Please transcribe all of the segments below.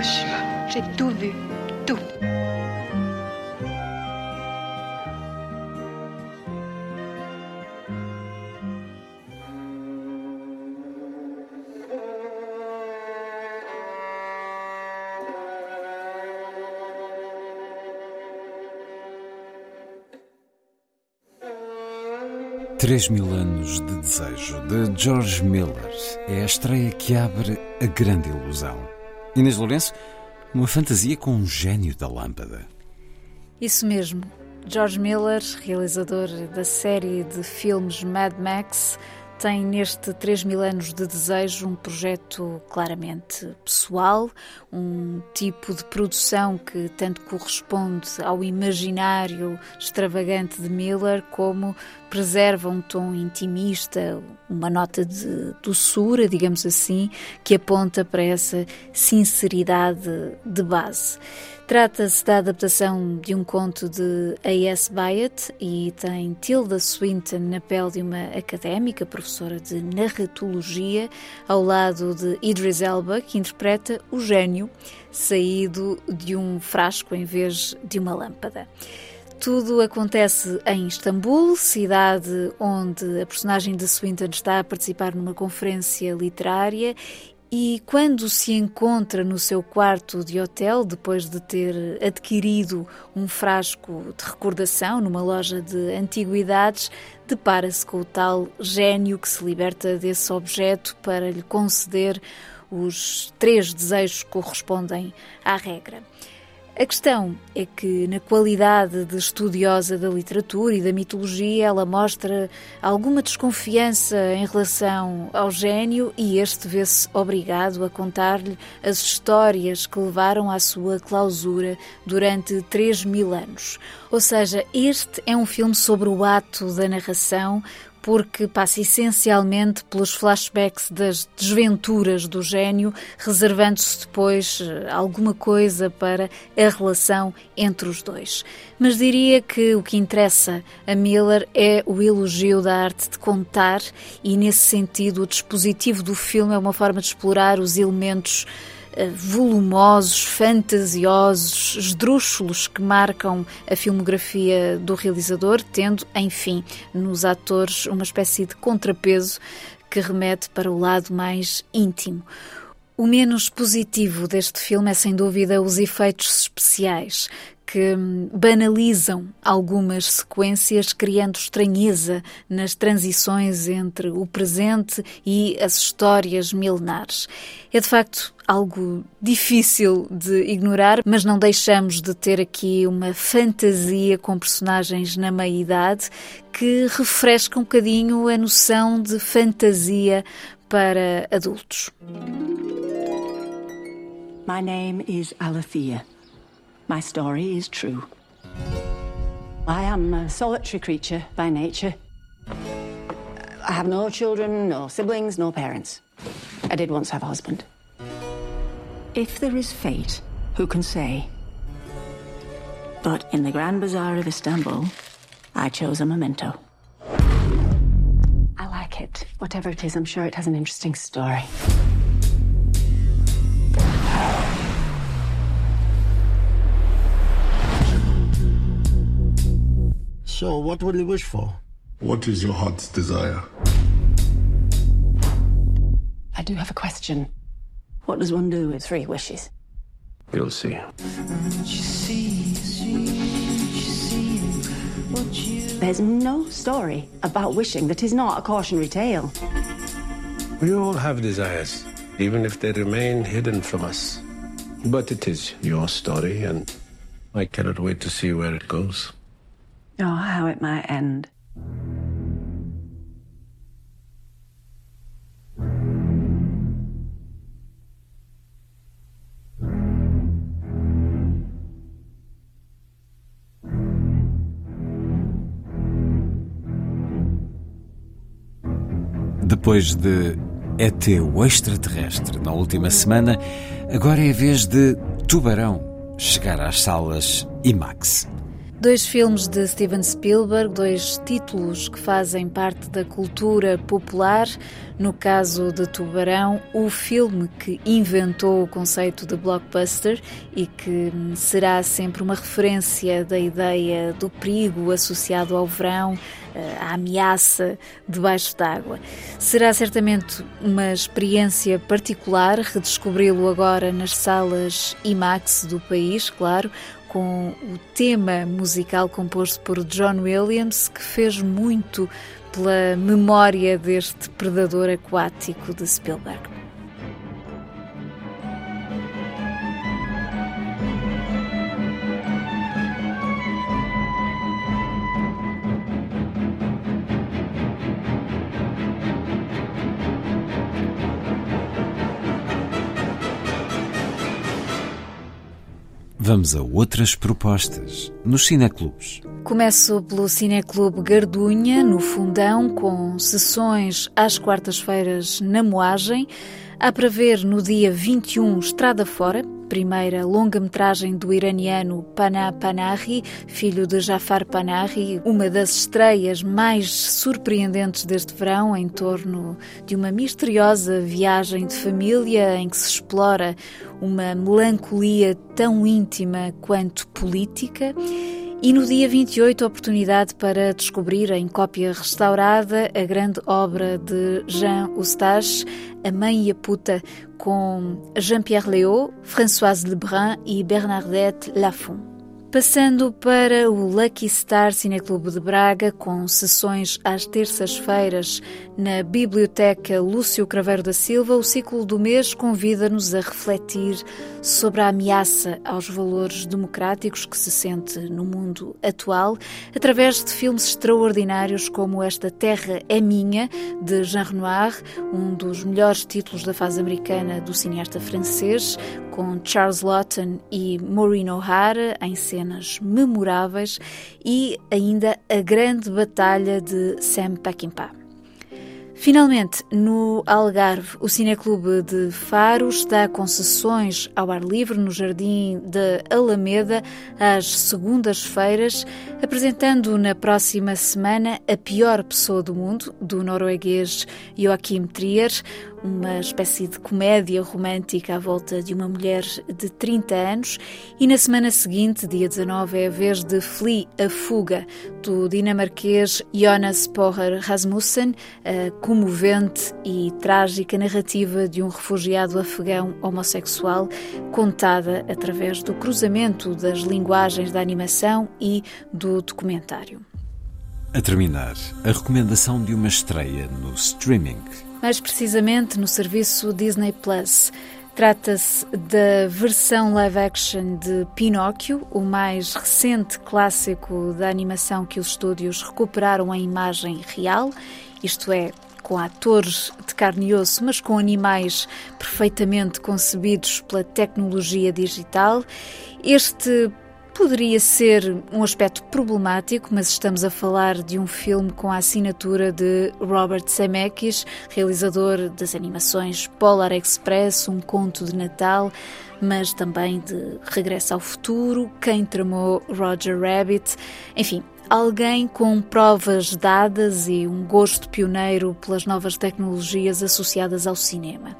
Hiroshima. J'ai tout vu. Tout. Três mil anos de desejo de George Miller é a estreia que abre a grande ilusão. Inês Lourenço, uma fantasia com um gênio da lâmpada. Isso mesmo. George Miller, realizador da série de filmes Mad Max, tem neste 3 mil anos de desejo um projeto claramente pessoal, um tipo de produção que tanto corresponde ao imaginário extravagante de Miller, como preserva um tom intimista, uma nota de doçura, digamos assim, que aponta para essa sinceridade de base. Trata-se da adaptação de um conto de A.S. Byatt e tem Tilda Swinton na pele de uma académica, professora de narratologia, ao lado de Idris Elba, que interpreta o gênio saído de um frasco em vez de uma lâmpada. Tudo acontece em Istambul, cidade onde a personagem de Swinton está a participar numa conferência literária e quando se encontra no seu quarto de hotel, depois de ter adquirido um frasco de recordação numa loja de antiguidades, depara-se com o tal gênio que se liberta desse objeto para lhe conceder os três desejos que correspondem à regra. A questão é que, na qualidade de estudiosa da literatura e da mitologia, ela mostra alguma desconfiança em relação ao gênio e este vê-se obrigado a contar-lhe as histórias que levaram à sua clausura durante 3 mil anos. Ou seja, este é um filme sobre o ato da narração, porque passa essencialmente pelos flashbacks das desventuras do gênio, reservando-se depois eh, alguma coisa para a relação entre os dois. Mas diria que o que interessa a Miller é o elogio da arte de contar, e nesse sentido, o dispositivo do filme é uma forma de explorar os elementos volumosos, fantasiosos, esdrúxulos que marcam a filmografia do realizador, tendo, enfim, nos atores uma espécie de contrapeso que remete para o lado mais íntimo. O menos positivo deste filme é, sem dúvida, os efeitos especiais, que banalizam algumas sequências, criando estranheza nas transições entre o presente e as histórias milenares. É de facto algo difícil de ignorar, mas não deixamos de ter aqui uma fantasia com personagens na meia-idade que refresca um bocadinho a noção de fantasia para adultos. My name is Alethea. My story is true. I am a solitary creature by nature. I have no children, no siblings, no parents. I did once have a husband. If there is fate, who can say? But in the Grand Bazaar of Istanbul, I chose a memento. I like it. Whatever it is, I'm sure it has an interesting story. So, what will you wish for? What is your heart's desire? I do have a question. What does one do with three wishes? You'll see. There's no story about wishing that is not a cautionary tale. We all have desires, even if they remain hidden from us. But it is your story, and I cannot wait to see where it goes. Oh, how it might end. Depois de ET, o extraterrestre, na última semana, agora é a vez de Tubarão chegar às salas IMAX. Dois filmes de Steven Spielberg, dois títulos que fazem parte da cultura popular. No caso de Tubarão, o filme que inventou o conceito de blockbuster e que será sempre uma referência da ideia do perigo associado ao verão, eh, à ameaça debaixo d'água. Será certamente uma experiência particular redescobri-lo agora nas salas IMAX do país, claro com o tema musical composto por John Williams, que fez muito pela memória deste predador aquático de Spielberg. Vamos a outras propostas nos cineclubes. Começo pelo Cineclube Gardunha, no Fundão, com sessões às quartas-feiras na Moagem. Há para ver no dia 21 Estrada Fora, primeira longa-metragem do iraniano Panah Panahi, filho de Jafar Panahi, uma das estreias mais surpreendentes deste verão em torno de uma misteriosa viagem de família em que se explora uma melancolia tão íntima quanto política. E no dia 28, a oportunidade para descobrir em cópia restaurada a grande obra de Jean Eustache, A Mãe e a Puta, com Jean-Pierre Léaud, Françoise Lebrun e Bernadette Lafont. Passando para o Lucky Star Cineclube de Braga, com sessões às terças-feiras na Biblioteca Lúcio Craveiro da Silva, o ciclo do mês convida-nos a refletir sobre a ameaça aos valores democráticos que se sente no mundo atual, através de filmes extraordinários como Esta Terra é Minha, de Jean Renoir, um dos melhores títulos da fase americana do cineasta francês, com Charles Lawton e Maureen O'Hara em cenas memoráveis e ainda a grande batalha de Sam Peckinpah. Finalmente, no Algarve, o Cineclube de Faro está com sessões ao ar livre no Jardim da Alameda às segundas-feiras, apresentando na próxima semana A Pior Pessoa do Mundo, do norueguês Joachim Trier, uma espécie de comédia romântica à volta de uma mulher de 30 anos, e na semana seguinte, dia 19, é a vez de Flee a Fuga, do dinamarquês Jonas Porrer Rasmussen, a comovente e trágica narrativa de um refugiado afegão homossexual, contada através do cruzamento das linguagens da animação e do documentário. A terminar, a recomendação de uma estreia no streaming mais precisamente no serviço Disney Plus. Trata-se da versão live action de Pinóquio, o mais recente clássico da animação que os estúdios recuperaram em imagem real, isto é, com atores de carne e osso, mas com animais perfeitamente concebidos pela tecnologia digital. Este Poderia ser um aspecto problemático, mas estamos a falar de um filme com a assinatura de Robert Zemeckis, realizador das animações Polar Express, Um Conto de Natal, mas também de Regresso ao Futuro, Quem Tramou Roger Rabbit, enfim, alguém com provas dadas e um gosto pioneiro pelas novas tecnologias associadas ao cinema.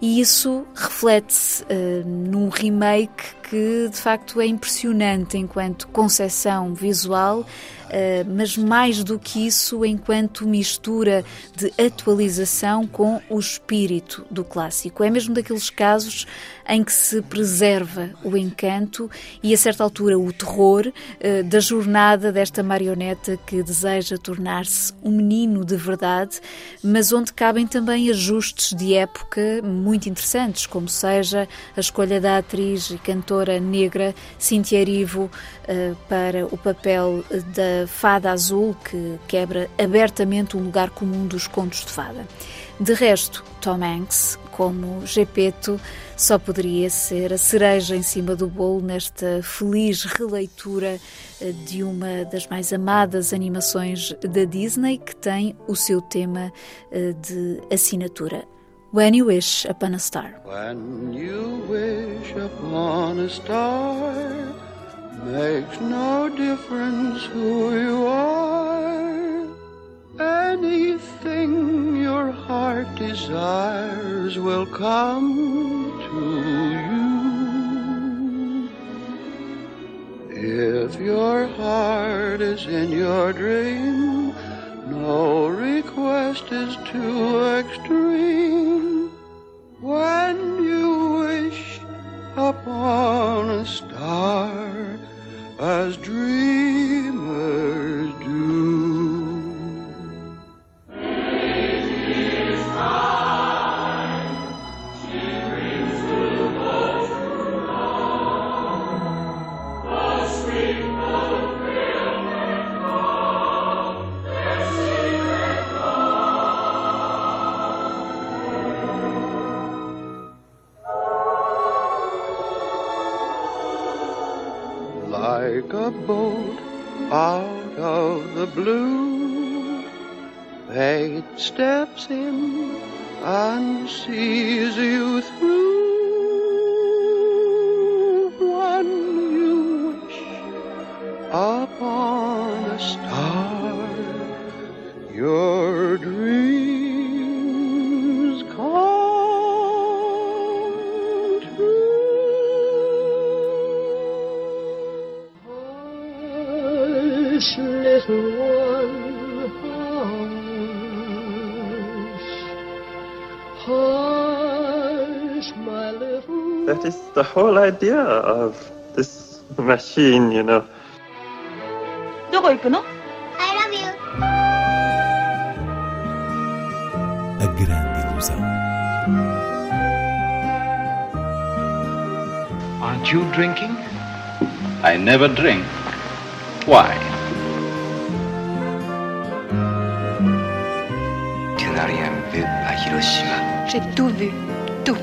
E isso reflete-se uh, num remake que de facto é impressionante enquanto concepção visual mas mais do que isso, enquanto mistura de atualização com o espírito do clássico. É mesmo daqueles casos em que se preserva o encanto e, a certa altura, o terror eh, da jornada desta marioneta que deseja tornar-se um menino de verdade, mas onde cabem também ajustes de época muito interessantes, como seja a escolha da atriz e cantora negra Cynthia Erivo eh, para o papel da da fada azul que quebra abertamente o lugar comum dos contos de fada. De resto, Tom Hanks, como Gepeto, só poderia ser a cereja em cima do bolo nesta feliz releitura eh, de uma das mais amadas animações da Disney, que tem o seu tema eh, de assinatura. When you wish upon a star, makes no difference who you are. Anything your heart desires will come to you. If your heart is in your dream, no request is too extreme. Steps in and sees you through. When you wish upon a star, your dreams come true. Hush, little one, That is the whole idea of this machine, you know. どこ行くの I love you. A grande ilusão. Aren't you drinking? I never drink. Why? Tonight I am with Hiroshima. J'ai tout vu. Tout.